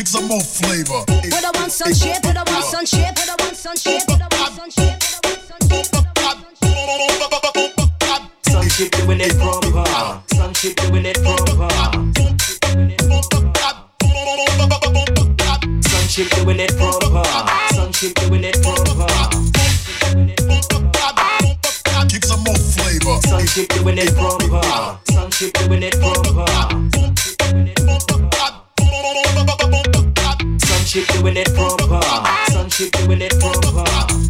Give some more flavor. Put a one sun shape, put a one sun shape, put a one sun shape, put a one sun shape, doing it proper. Doing it proper. Doing it proper. Doing it proper. Kick some more flavor. Sun doing it proper. Sun doing it proper. Sunship doing it proper. Sunship doing it proper.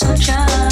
The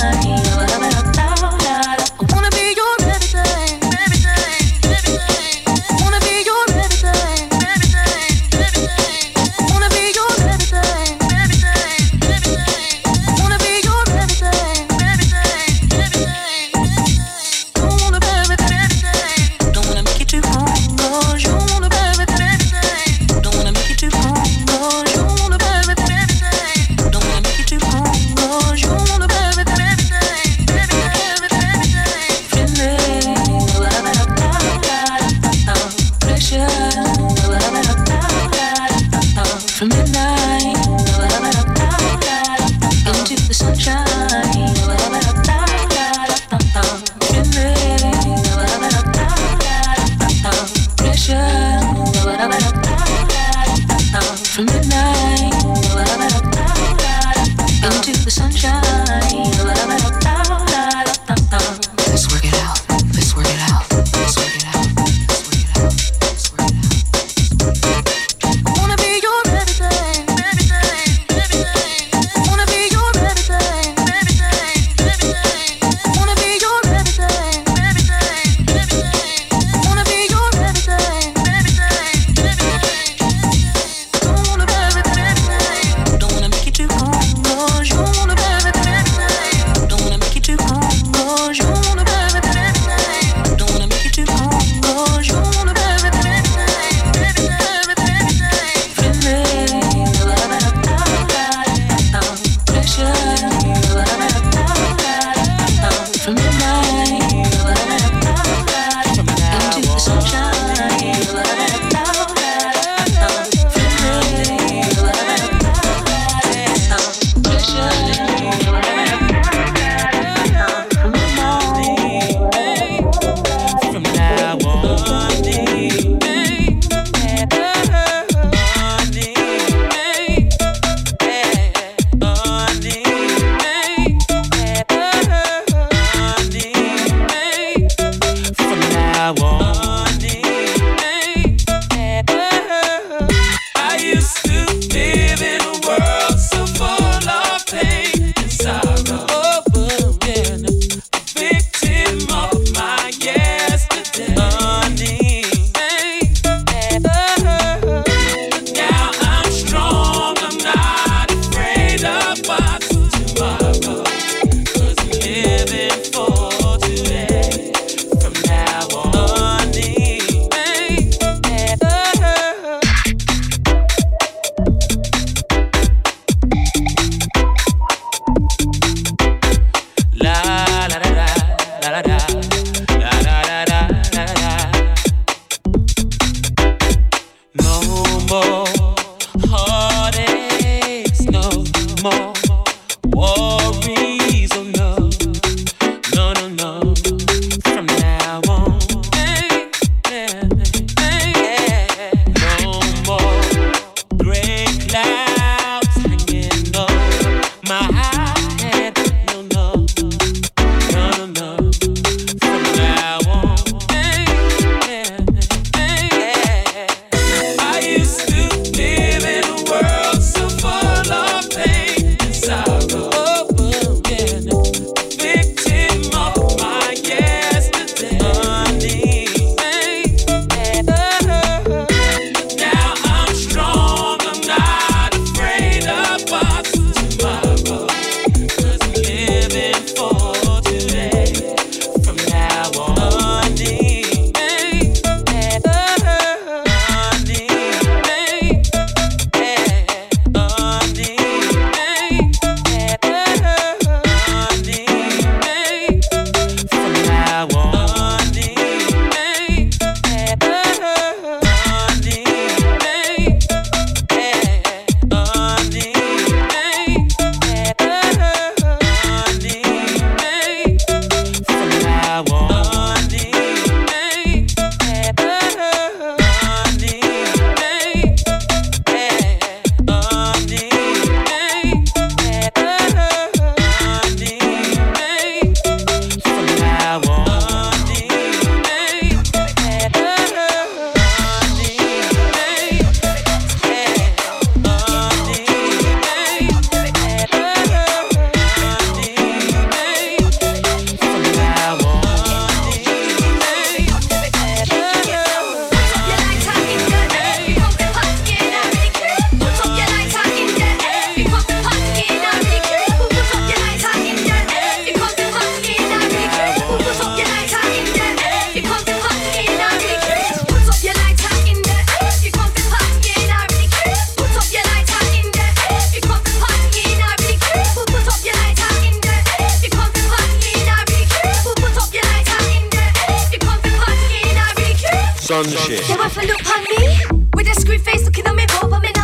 They wanna look on me? With that screen face looking at me, but I'm in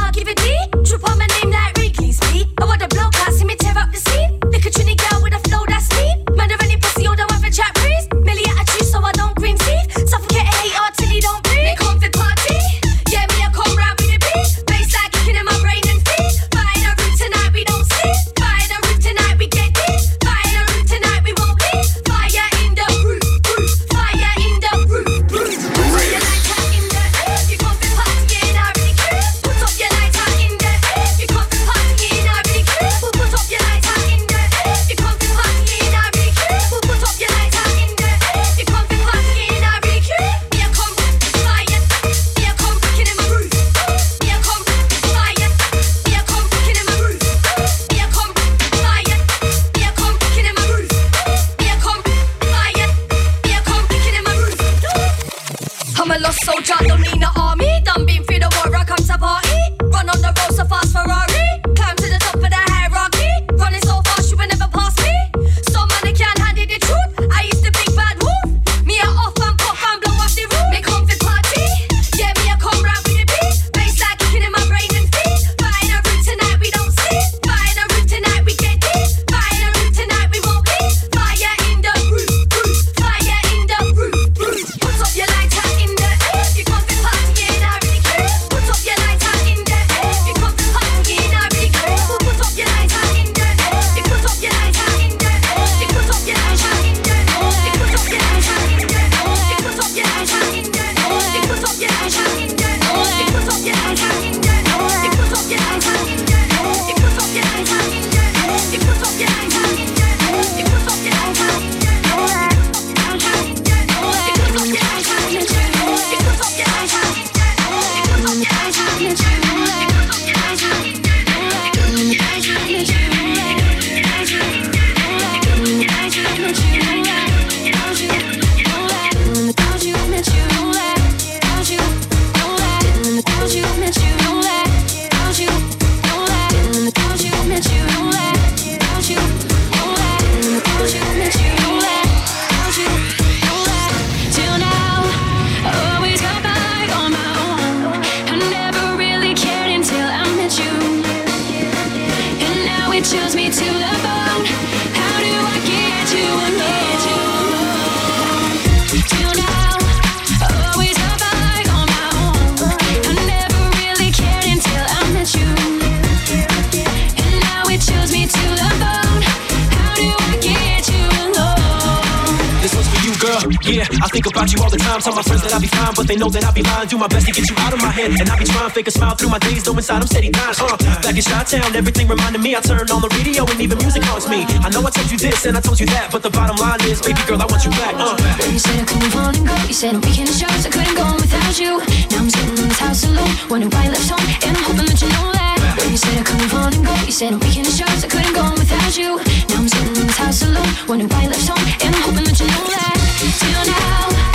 know that I'll be lying. Do my best to get you out of my head, and I'll be trying to fake a smile through my days. Though inside I'm steady dying. Uh, back in Chi-Town, everything reminded me. I turned on the radio and even music haunts me. I know I told you this and I told you that, but the bottom line is, baby girl, I want you back. Uh. You said I couldn't on and go. You said I'm weekend shows. I couldn't go on without you. Now I'm sitting in this house alone, wondering why I left home, and I'm hoping that you know that. You said I couldn't on and go, you said I'm weekend shows. I couldn't go on without you. Now I'm sitting in this house alone, wondering why I left home, and I'm hoping that you know that. Till now,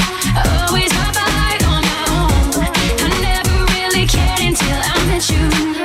met you.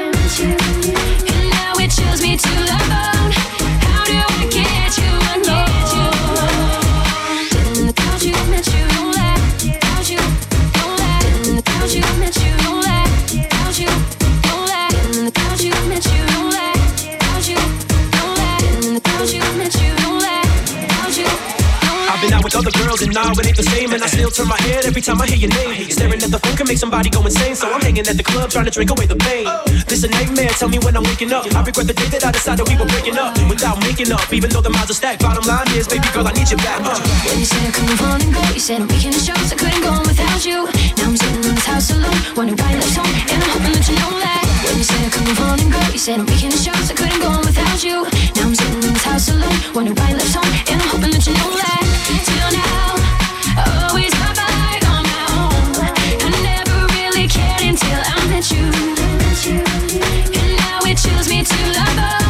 Now it ain't the same And I still turn my head every time I hear your name Staring at the phone can make somebody go insane So I'm hanging at the club trying to drink away the pain This a nightmare, tell me when I'm waking up I regret the day that I decided we were breaking up Without making up, even though the miles are stacked Bottom line is, baby girl, I need you back uh. When you said I couldn't on and go, you said I'm weekend shows. I couldn't go without you. Now I'm sitting in this house alone, wondering why I left home, and I'm hoping that you know that. When you said I couldn't on and go, you said I'm weekend shows. I couldn't go without you. Now I'm sitting in this house alone, wondering why I left home, and I'm hoping that you know that. Till now, I always have my light on my own. I never really cared until I met you. And now it chills me to bone.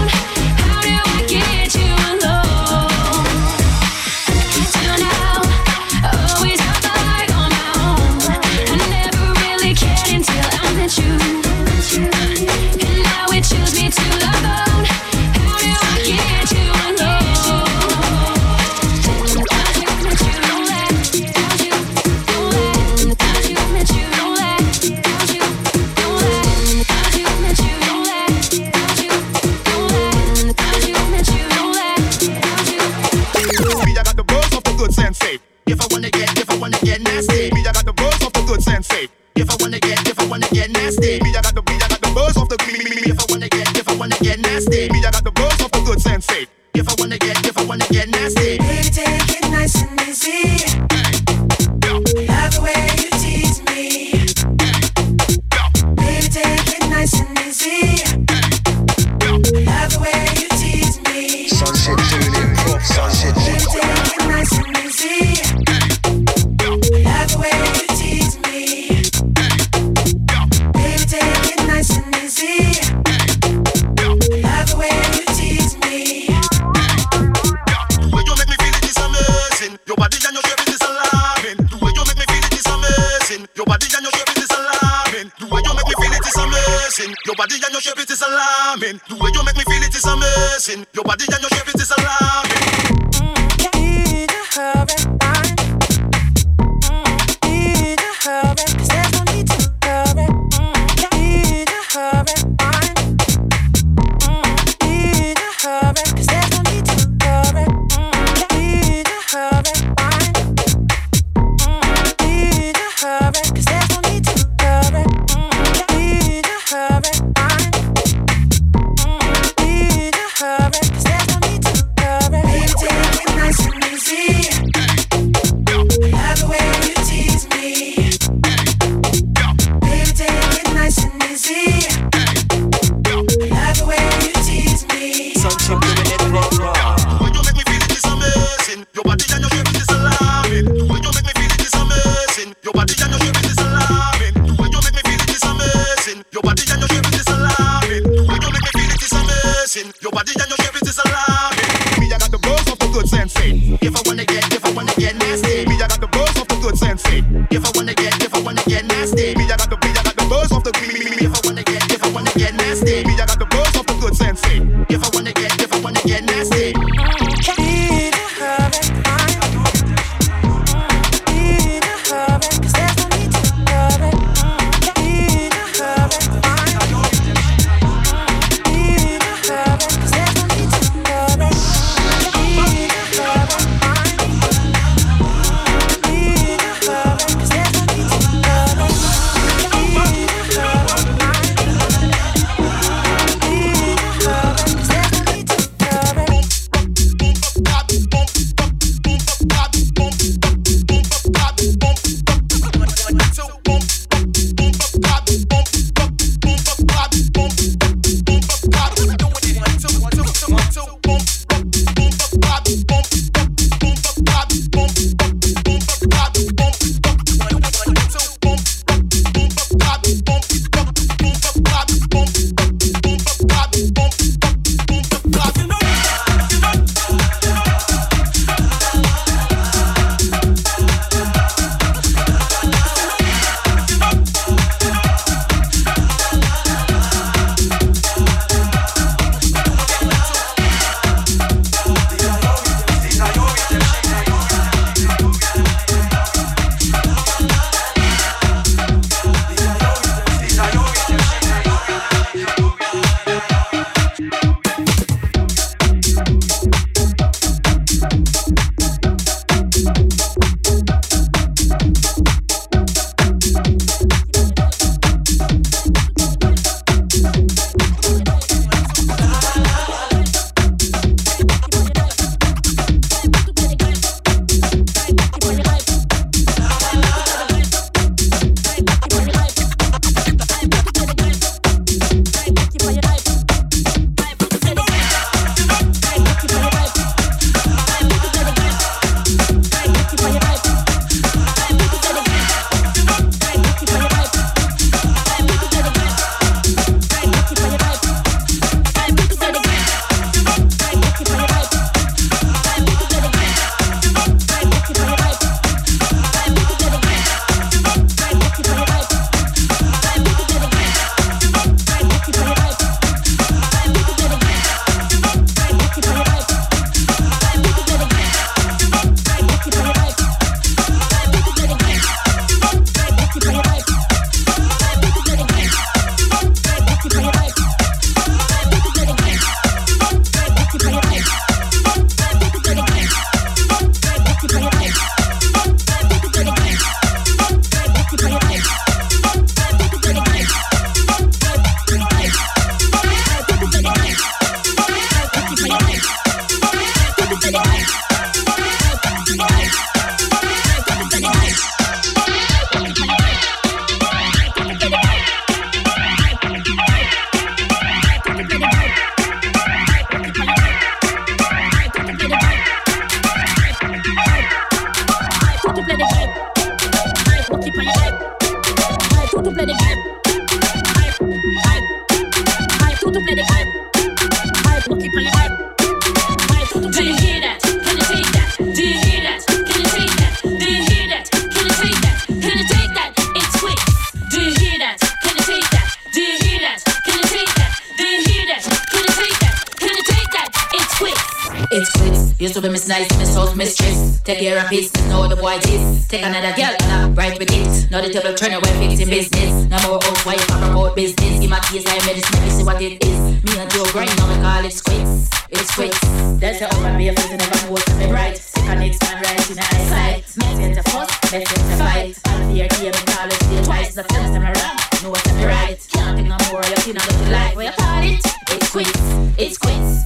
Miss Nice, Miss House Mistress. Take care of business, know the boy this. Take another girl, and I'm right with it. Now the table turn away, fixing business. No more old wife, I promote business. Give my keys, I medicine, me see what it is. Me and Joe grind, now we call it quits. It's quits. That's how my be a face never was to be bright. Sick on next man right in the eyesight. Let's get to fuss, let's get to fight. I'll be here, here, me it stay twice. The first time around, know what be right. Can't think no more, you're in another life. Where you call it? It's quits. It's quits.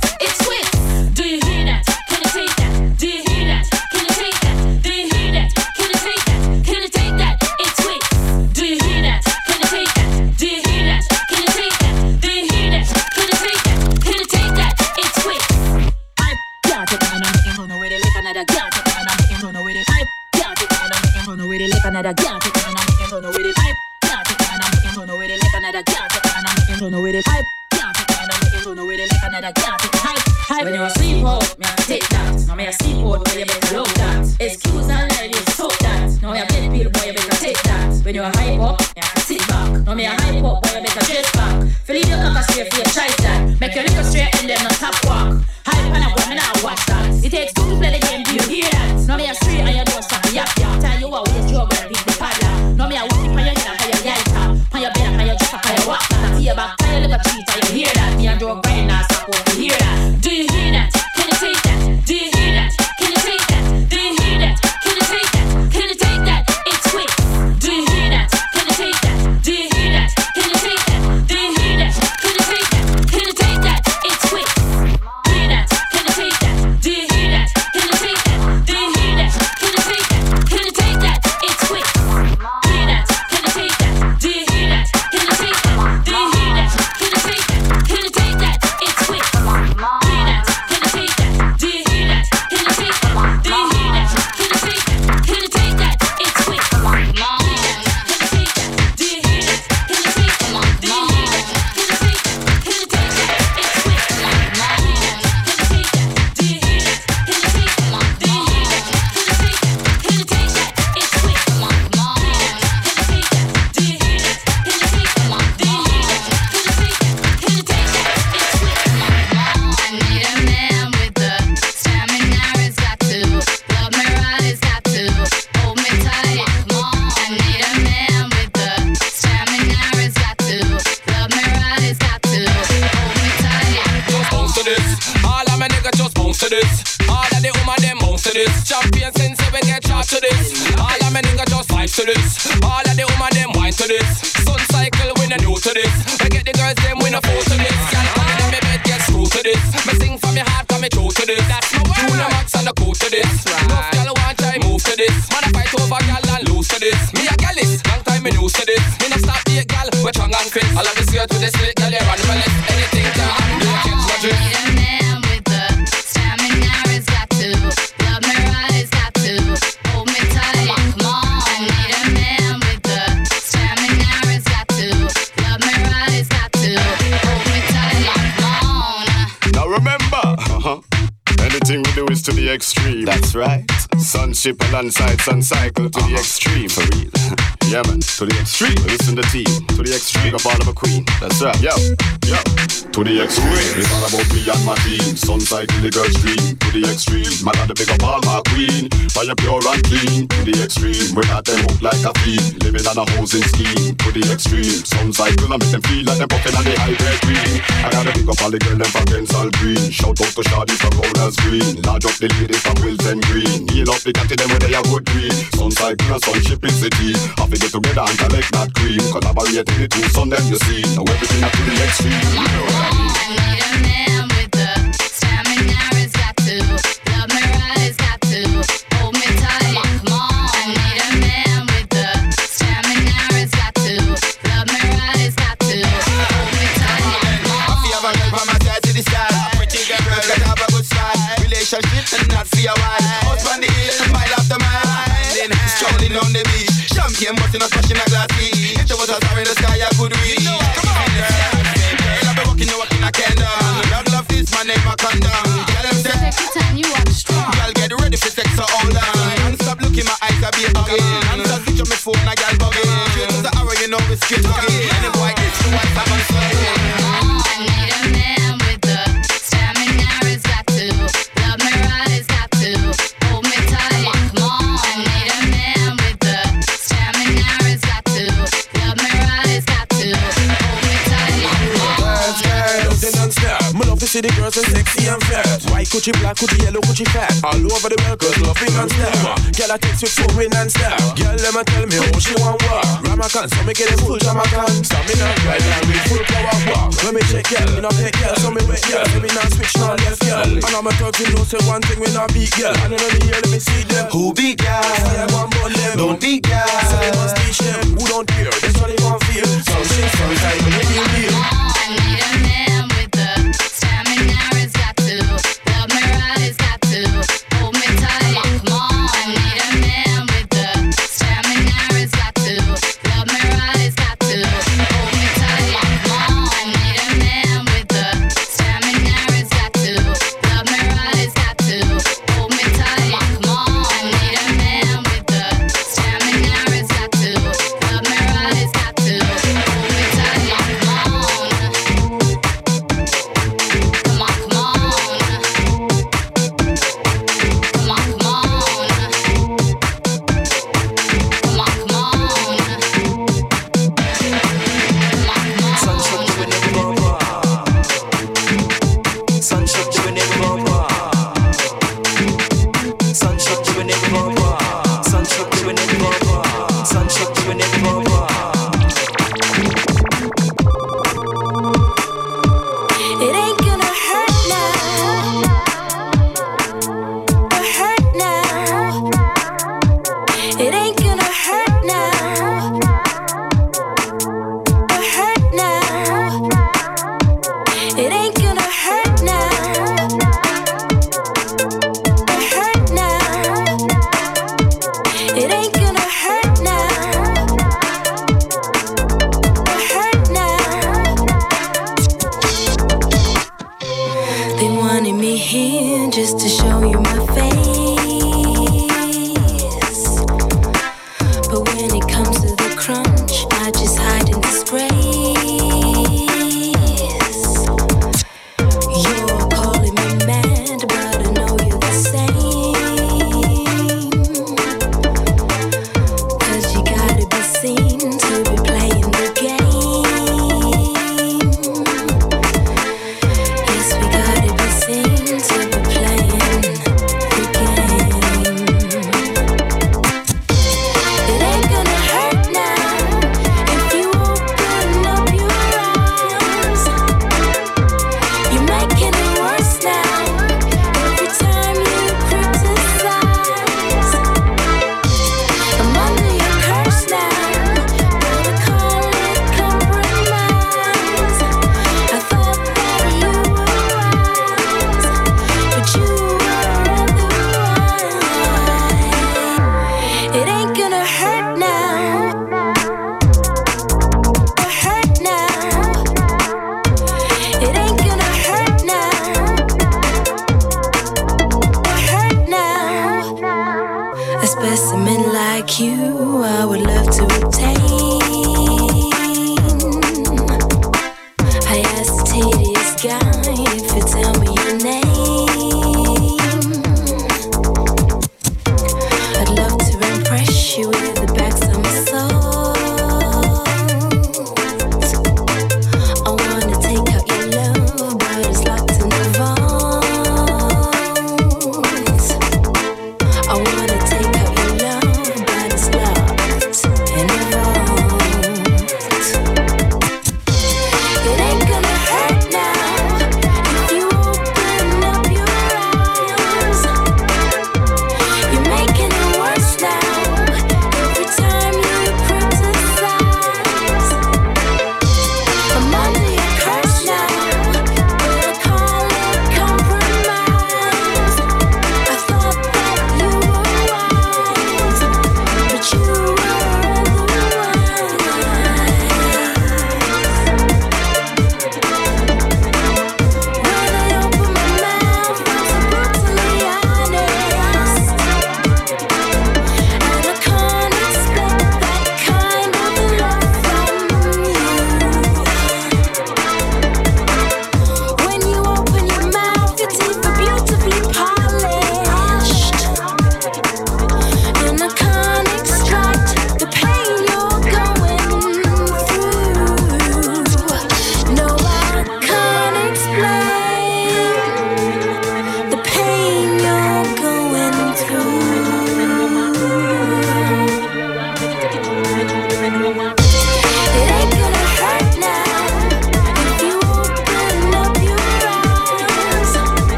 Another take on I'm in run. Hype, can't take on I'm in run with it like another take on I'm in run. Hype, can't take on I'm in run with it like another can't take. When you're asleep out, me I take that. Now me I sleep out, boy you better love that. Excuse and let you talk that. Now you bed pill, boy you better take that. When you a hype up, me I sit back. Now me a hype up, boy you better dress back. Fill your cock straight for your choice that. Make your liquor straight and then no top walk. Your walk. That your back, on your liquor cheat, and you hear that. Me and Joe grind now, To the extreme. Listen to the team. To the extreme. Of all of a queen. That's. Yo, yo. To the extreme. It's all about me and my team. Sun cycle, the girl stream. To the extreme. Man, I the big up all my queen. Fire pure and clean. To the extreme. We got them hook like a fiend. Living on a housing scheme. To the extreme. Sun cycle, I make them feel like them puffing on the high grade green. I gotta pick up all the girl them from Kensal Green. Shout out to Shawty from Rollers Green. Large up the ladies from Wilton Green. Heal up the catty them where they are good green. Sun cycle and sunship in city. Have to get together and collect that cream. Collaborate in the two sun them you see. Now everything up to the extreme. Strolling on the beach. Champagne busting a in a glass. If there was a star in the sky, I could reach. name a condom. Girl, I'm set. Take your time, you are strong. Girl, get ready for sex, so hold on. And stop looking my eyes, I be a stop switching my phone, I got bugging. Straight to the arrow you know it's straight See the girls are sexy and fat. White coochie, black coochie, yellow coochie, fat. All over the world, girls loving and style. Girl, I text with foreign and style. Girl, let me tell me who she want what. Ramakan, so me get a full Jamaican. So me not ride and we full power walk. When me check girl, me not pick girl. So me wet girl, so me not switch not left girl. And I'm a thug, you know, say one thing we not beat girl. And then on the year, let me see them. Who beat girl? Don't beat girl. So they must teach them. Who don't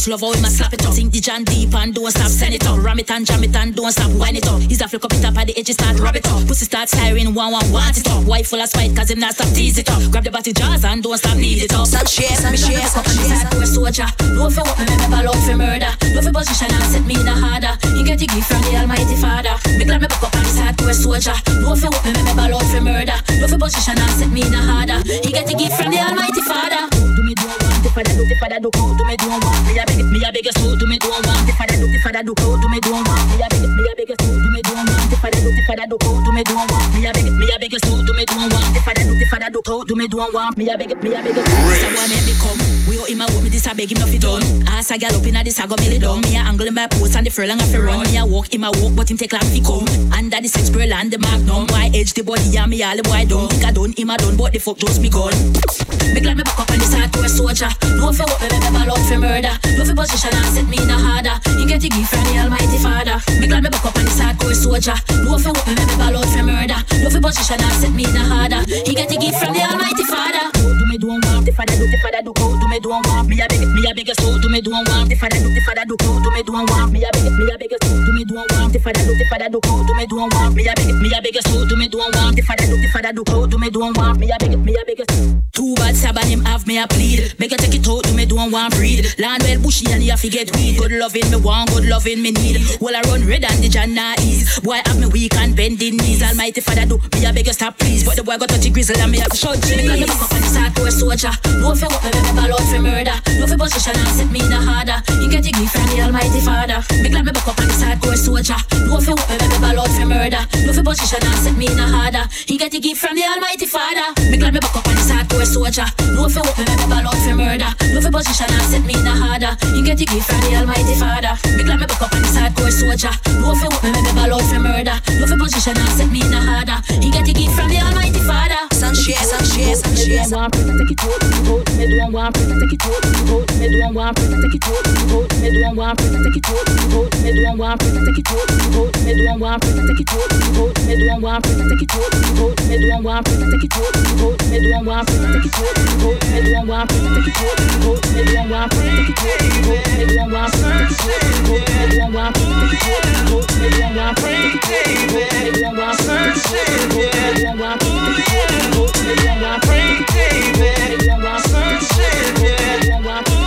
just love how him a slap it up. Sink the jam deep and don't stop, send it up. Ram it and jam it and don't stop, wind it up. He's a flick up it up at the edges, start rub it up. Pussy start siren, one one want it up. Wife full of spite, cause him not stop tease it up. Grab the body jaws and don't stop knead it up. Some shit, some shit, some shit. Hardcore soldier, no fi what me remember love for murder. No fi position and set me in a harder. He get the gift from the Almighty Father. Me glad me back up on this hardcore soldier. No fi what me remember love for murder. No fi position and set me in a harder. He get the gift from the Almighty Father. Do me do I want the father do the father do do me do I want me a biggest fool do me don't want. If I do, if I do, do me don't want. Me a biggest, me a biggest fool do me don't want. If I do, if I do, do me don't want. Me a biggest me want me a beg me a beg us someone make me come. We owe him a walk me this a beg him nothing done. Ask a gal up inna this a go it down me a angle in my post and the furlong a fi run. Me a walk him a walk but him take long fi come. Under the six pearl and the magnum. Why edge the body and me all the boy done think I done him a done but the fuck just begun. Me glad me back up on this hardcore soldier. No fi what me remember love for murder. No fi position and set me in a harder. He get the gift from the almighty father. Me glad me back up on this hardcore soldier. No fi what me remember love for murder. No fi position and set me in a harder. He get the gift from the almighty father father want the father do the father do do me do want. Me a beg me a beg us do me do want. The father do the father do do me do want. Me a beg me a beg us do me do want. The father do the father do do me do want. Me a beg me a beg us do me do want. The father do the father do do me do want. Me a beg me a beg too bad Saban him have me a plead. Make you take it out, do me do one breed. Land well bushy and you have to get weed. Good loving me want, good loving me need. Well I run red and the Jana ease. Boy have me weak and bending knees. Almighty father do, me a beg stop please. But the boy got touchy grizzle and me have to shout. Me got me back up on this hardcore soldier No fi what me remember Lord for murder. No fi position and set me in a harder. You get the gift from the Almighty Father. Me glad me back up on this hardcore soldier. No fi what me remember Lord for murder. No fi position and set me in a harder. He get the gift from the Almighty Father. Me glad me back up on this hardcore soldier. No fi what me remember Lord for murder. No fi position and set me in a harder. He get the gift from the Almighty Father. Me glad me back up on this hardcore soldier. No fi what me remember Lord for murder. No fi position and set me in a harder. He get the gift from the Almighty Father. Some Take out, me do one want take take it out, me do one want take take it out, me do one want take take it out, me do one want take take it out, me do one want take take it out, me do one want take take it out, me do one want take it out, me do one want take it out, me do one want take it out, me do one want take it Sunset. yeah.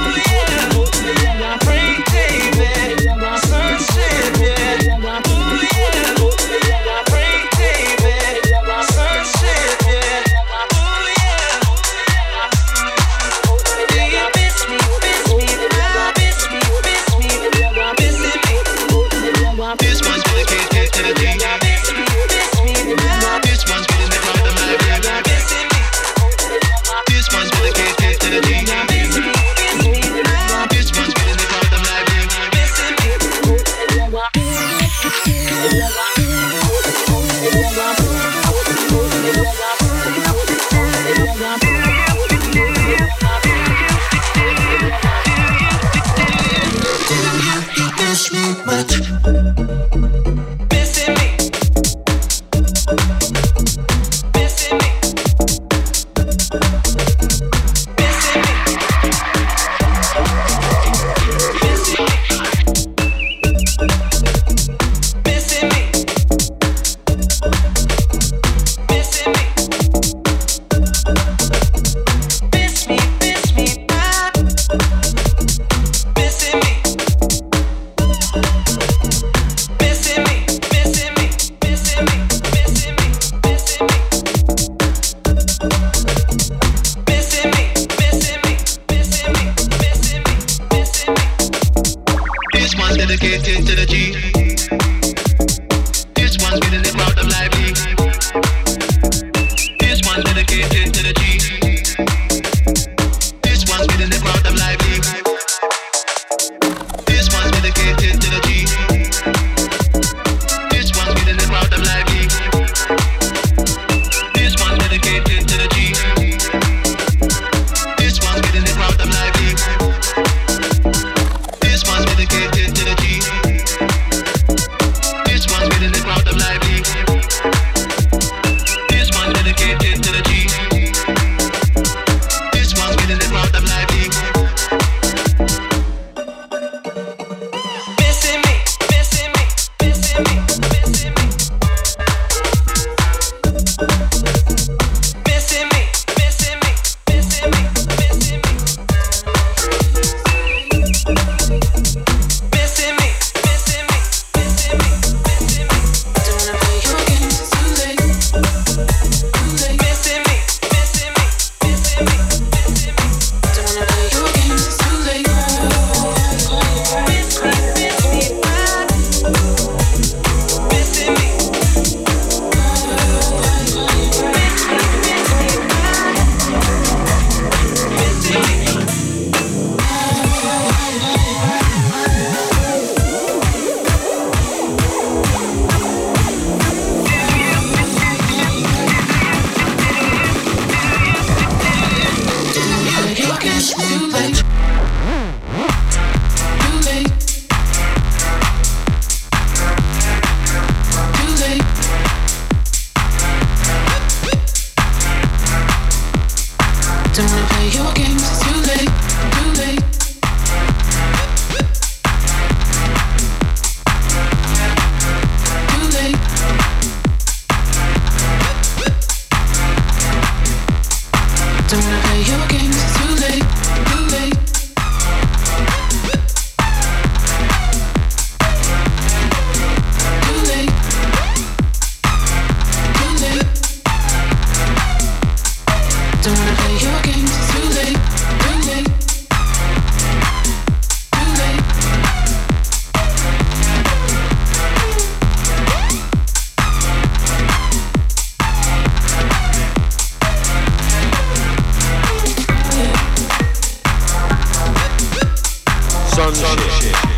Shit.